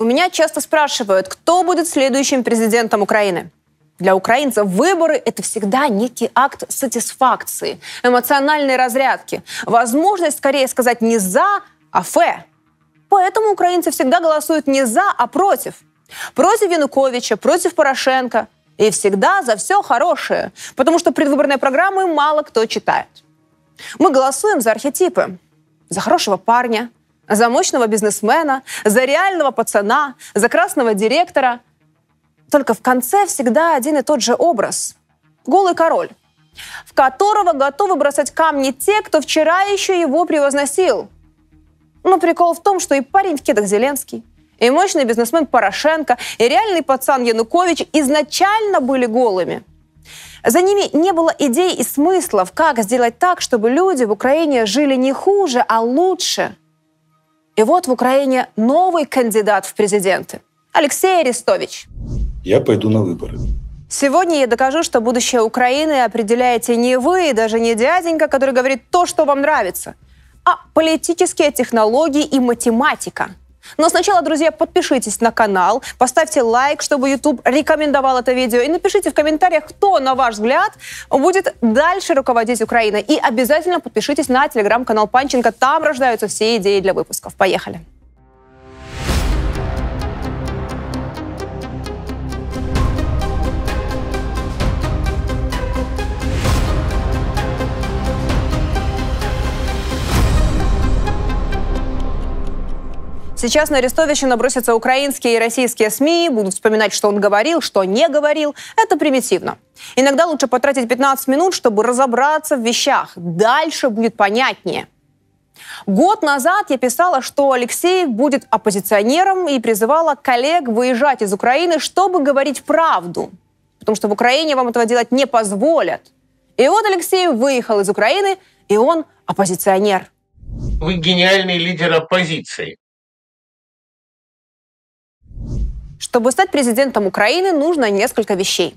У меня часто спрашивают, кто будет следующим президентом Украины. Для украинцев выборы – это всегда некий акт сатисфакции, эмоциональной разрядки, возможность скорее сказать не «за», а «фе». Поэтому украинцы всегда голосуют не «за», а «против». Против Януковича, против Порошенко. И всегда за все хорошее, потому что предвыборные программы мало кто читает. Мы голосуем за архетипы. За хорошего парня, за мощного бизнесмена, за реального пацана, за красного директора. Только в конце всегда один и тот же образ. Голый король, в которого готовы бросать камни те, кто вчера еще его превозносил. Но прикол в том, что и парень в кедах Зеленский, и мощный бизнесмен Порошенко, и реальный пацан Янукович изначально были голыми. За ними не было идей и смыслов, как сделать так, чтобы люди в Украине жили не хуже, а лучше. И вот в Украине новый кандидат в президенты – Алексей Арестович. Я пойду на выборы. Сегодня я докажу, что будущее Украины определяете не вы и даже не дяденька, который говорит то, что вам нравится, а политические технологии и математика – но сначала, друзья, подпишитесь на канал, поставьте лайк, чтобы YouTube рекомендовал это видео, и напишите в комментариях, кто, на ваш взгляд, будет дальше руководить Украиной. И обязательно подпишитесь на телеграм-канал Панченко, там рождаются все идеи для выпусков. Поехали! Сейчас на Арестовича набросятся украинские и российские СМИ, будут вспоминать, что он говорил, что не говорил. Это примитивно. Иногда лучше потратить 15 минут, чтобы разобраться в вещах. Дальше будет понятнее. Год назад я писала, что Алексей будет оппозиционером и призывала коллег выезжать из Украины, чтобы говорить правду. Потому что в Украине вам этого делать не позволят. И вот Алексей выехал из Украины, и он оппозиционер. Вы гениальный лидер оппозиции. Чтобы стать президентом Украины, нужно несколько вещей.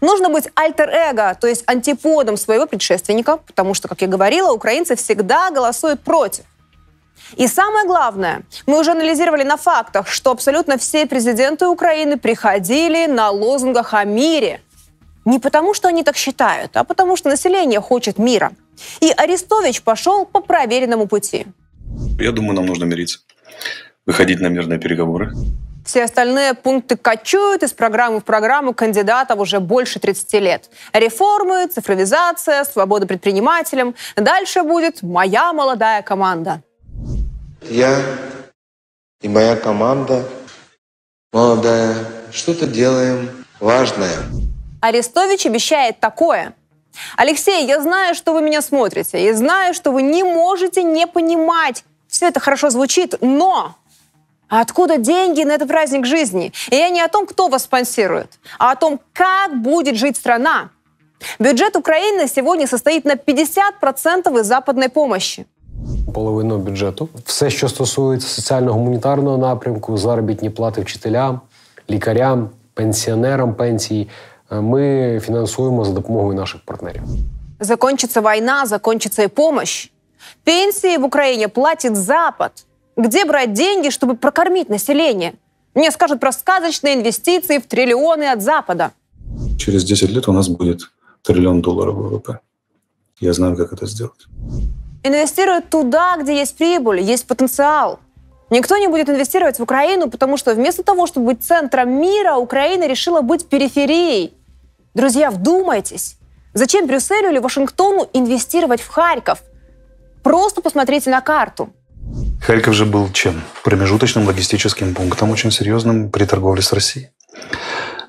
Нужно быть альтер-эго, то есть антиподом своего предшественника, потому что, как я говорила, украинцы всегда голосуют против. И самое главное, мы уже анализировали на фактах, что абсолютно все президенты Украины приходили на лозунгах о мире. Не потому, что они так считают, а потому, что население хочет мира. И Арестович пошел по проверенному пути. Я думаю, нам нужно мириться, выходить на мирные переговоры. Все остальные пункты кочуют из программы в программу кандидатов уже больше 30 лет. Реформы, цифровизация, свобода предпринимателям. Дальше будет моя молодая команда. Я и моя команда молодая что-то делаем важное. Арестович обещает такое. Алексей, я знаю, что вы меня смотрите, и знаю, что вы не можете не понимать. Все это хорошо звучит, но а откуда деньги на этот праздник жизни? И я не о том, кто вас спонсирует, а о том, как будет жить страна. Бюджет Украины сегодня состоит на 50% из западної помощи. Половину бюджету. Все, що стосується соціально-гуманітарного напрямку, заробітні плати вчителям, лікарям, пенсіонерам пенсії, ми фінансуємо за допомогою наших партнерів. Закончится война, закончится и помощь. Пенсии в Украине платит Запад – где брать деньги, чтобы прокормить население? Мне скажут про сказочные инвестиции в триллионы от Запада. Через 10 лет у нас будет триллион долларов ВВП. Я знаю, как это сделать. Инвестируют туда, где есть прибыль, есть потенциал. Никто не будет инвестировать в Украину, потому что вместо того, чтобы быть центром мира, Украина решила быть периферией. Друзья, вдумайтесь. Зачем Брюсселю или Вашингтону инвестировать в Харьков? Просто посмотрите на карту. Харьков же был чем? Промежуточным логистическим пунктом, очень серьезным при торговле с Россией.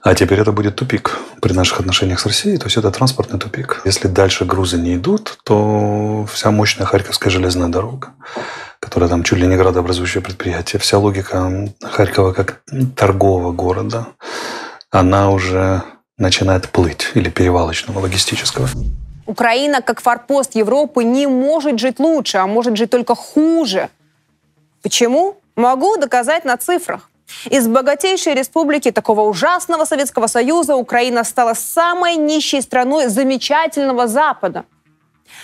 А теперь это будет тупик при наших отношениях с Россией, то есть это транспортный тупик. Если дальше грузы не идут, то вся мощная Харьковская железная дорога, которая там чуть ли не градообразующее предприятие, вся логика Харькова как торгового города, она уже начинает плыть или перевалочного, логистического. Украина, как форпост Европы, не может жить лучше, а может жить только хуже – Почему? Могу доказать на цифрах. Из богатейшей республики такого ужасного Советского Союза Украина стала самой нищей страной замечательного Запада.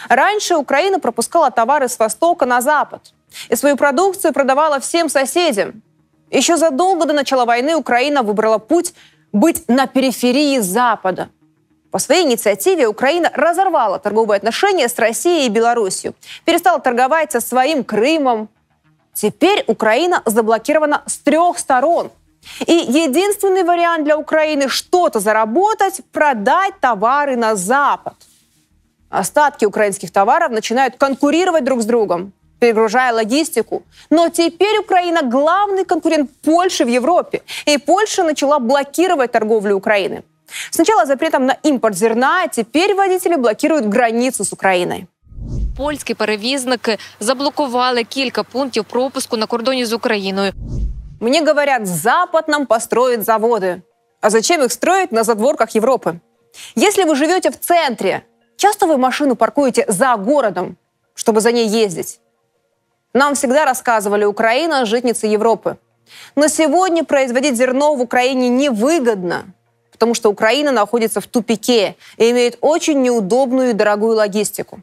Раньше Украина пропускала товары с Востока на Запад и свою продукцию продавала всем соседям. Еще задолго до начала войны Украина выбрала путь быть на периферии Запада. По своей инициативе Украина разорвала торговые отношения с Россией и Беларусью, перестала торговать со своим Крымом. Теперь Украина заблокирована с трех сторон. И единственный вариант для Украины что-то заработать – продать товары на Запад. Остатки украинских товаров начинают конкурировать друг с другом перегружая логистику. Но теперь Украина главный конкурент Польши в Европе. И Польша начала блокировать торговлю Украины. Сначала запретом на импорт зерна, а теперь водители блокируют границу с Украиной Польські перевізники заблокували кілька пунктів пропуску на кордоні з Україною. Мне говорят, Запад нам построит заводы. А зачем их строить на задворках Европы? Если вы живете в центре, часто вы машину паркуете за городом, чтобы за ней ездить. Нам всегда рассказывали, Украина – житница Европы. Но сегодня производить зерно в Украине невыгодно, потому что Украина находится в тупике и имеет очень неудобную и дорогую логистику.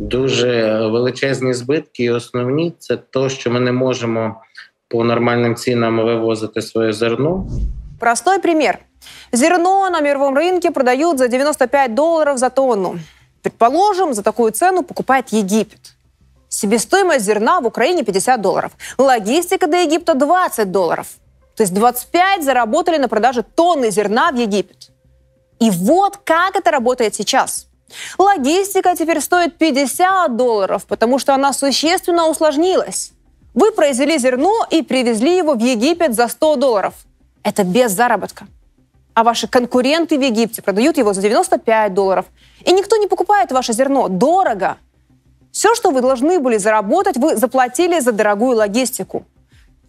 Дуже величезні збитки, і основні це то, що ми не можемо по нормальним цінам вивозити своє зерно. Простой пример. Зерно на мировом рынке продают за 95 долларов за тонну. Предположим, за такую цену покупает Египет. Себестоимость зерна в Украине 50 долларов. Логистика до Египта 20 долларов. То есть 25 заработали на продаже тонны зерна в Египет. И вот как это работает сейчас. – Логистика теперь стоит 50 долларов, потому что она существенно усложнилась. Вы произвели зерно и привезли его в Египет за 100 долларов. Это без заработка. А ваши конкуренты в Египте продают его за 95 долларов. И никто не покупает ваше зерно. Дорого. Все, что вы должны были заработать, вы заплатили за дорогую логистику.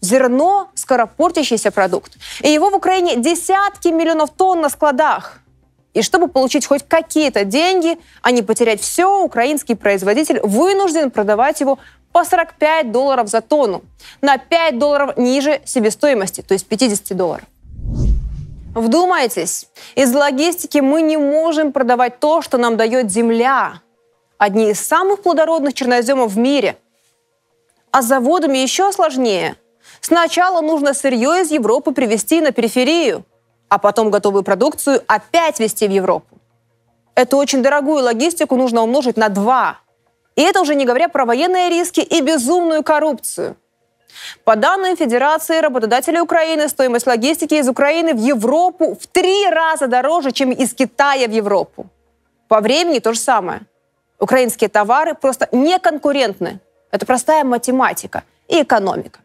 Зерно – скоропортящийся продукт. И его в Украине десятки миллионов тонн на складах. И чтобы получить хоть какие-то деньги, а не потерять все, украинский производитель вынужден продавать его по 45 долларов за тонну, на 5 долларов ниже себестоимости, то есть 50 долларов. Вдумайтесь, из логистики мы не можем продавать то, что нам дает земля, одни из самых плодородных черноземов в мире. А с заводами еще сложнее. Сначала нужно сырье из Европы привезти на периферию, а потом готовую продукцию опять везти в Европу. Эту очень дорогую логистику нужно умножить на два. И это уже не говоря про военные риски и безумную коррупцию. По данным Федерации работодателей Украины, стоимость логистики из Украины в Европу в три раза дороже, чем из Китая в Европу. По времени то же самое – украинские товары просто не конкурентны. Это простая математика и экономика.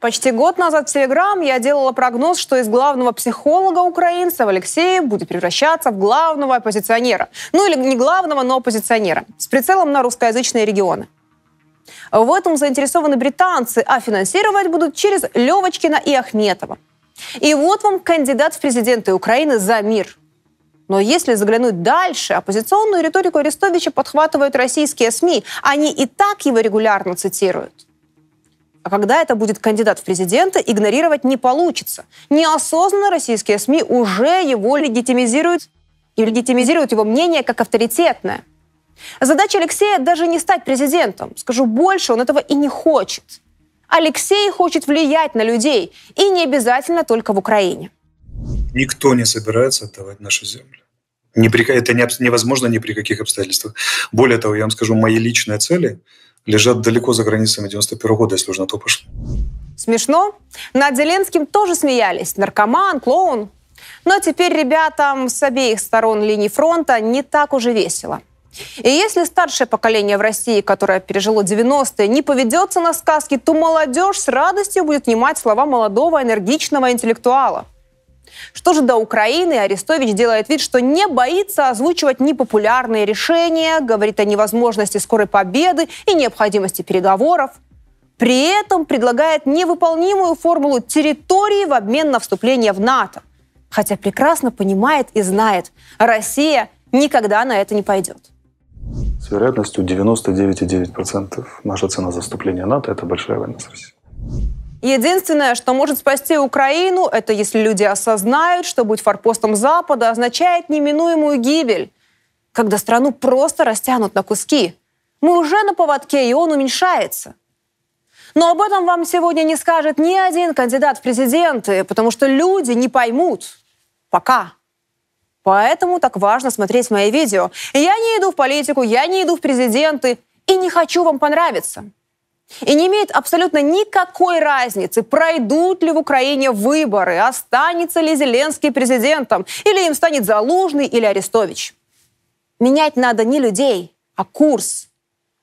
Почти год назад в Телеграм я делала прогноз, что из главного психолога украинцев Алексея будет превращаться в главного оппозиционера. Ну или не главного, но оппозиционера. С прицелом на русскоязычные регионы. В этом заинтересованы британцы, а финансировать будут через Левочкина и Ахметова. И вот вам кандидат в президенты Украины за мир – но если заглянуть дальше, оппозиционную риторику Арестовича подхватывают российские СМИ. Они и так его регулярно цитируют. А когда это будет кандидат в президенты, игнорировать не получится. Неосознанно российские СМИ уже его легитимизируют и легитимизируют его мнение как авторитетное. Задача Алексея даже не стать президентом. Скажу больше, он этого и не хочет. Алексей хочет влиять на людей, и не обязательно только в Украине. Никто не собирается отдавать нашу землю. Ни при, это невозможно ни при каких обстоятельствах. Более того, я вам скажу, мои личные цели лежат далеко за границами 91 года, если уже на то пошло. Смешно? Над Зеленским тоже смеялись. Наркоман, клоун. Но теперь ребятам с обеих сторон линии фронта не так уже весело. И если старшее поколение в России, которое пережило 90-е, не поведется на сказки, то молодежь с радостью будет внимать слова молодого энергичного интеллектуала – что же до Украины, Арестович делает вид, что не боится озвучивать непопулярные решения, говорит о невозможности скорой победы и необходимости переговоров. При этом предлагает невыполнимую формулу территории в обмен на вступление в НАТО. Хотя прекрасно понимает и знает, Россия никогда на это не пойдет. С вероятностью 99,9% наша цена за вступление НАТО – это большая война с Россией. Единственное, что может спасти Украину, это если люди осознают, что быть форпостом Запада означает неминуемую гибель, когда страну просто растянут на куски. Мы уже на поводке, и он уменьшается. Но об этом вам сегодня не скажет ни один кандидат в президенты, потому что люди не поймут. Пока. Поэтому так важно смотреть мои видео. Я не иду в политику, я не иду в президенты и не хочу вам понравиться. И не имеет абсолютно никакой разницы, пройдут ли в Украине выборы, останется ли Зеленский президентом, или им станет Залужный или Арестович. Менять надо не людей, а курс.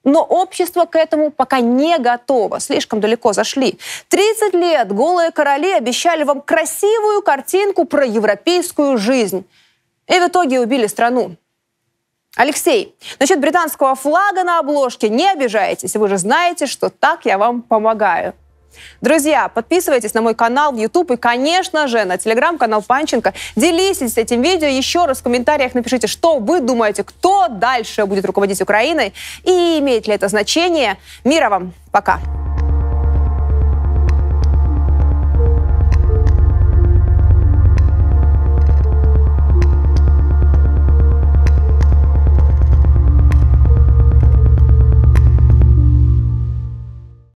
Но общество к этому пока не готово, слишком далеко зашли. 30 лет голые короли обещали вам красивую картинку про европейскую жизнь. И в итоге убили страну. Алексей, насчет британского флага на обложке не обижайтесь, вы же знаете, что так я вам помогаю. Друзья, подписывайтесь на мой канал в YouTube и, конечно же, на телеграм-канал Панченко. Делитесь этим видео. Еще раз в комментариях напишите, что вы думаете, кто дальше будет руководить Украиной и имеет ли это значение. Мира вам. Пока.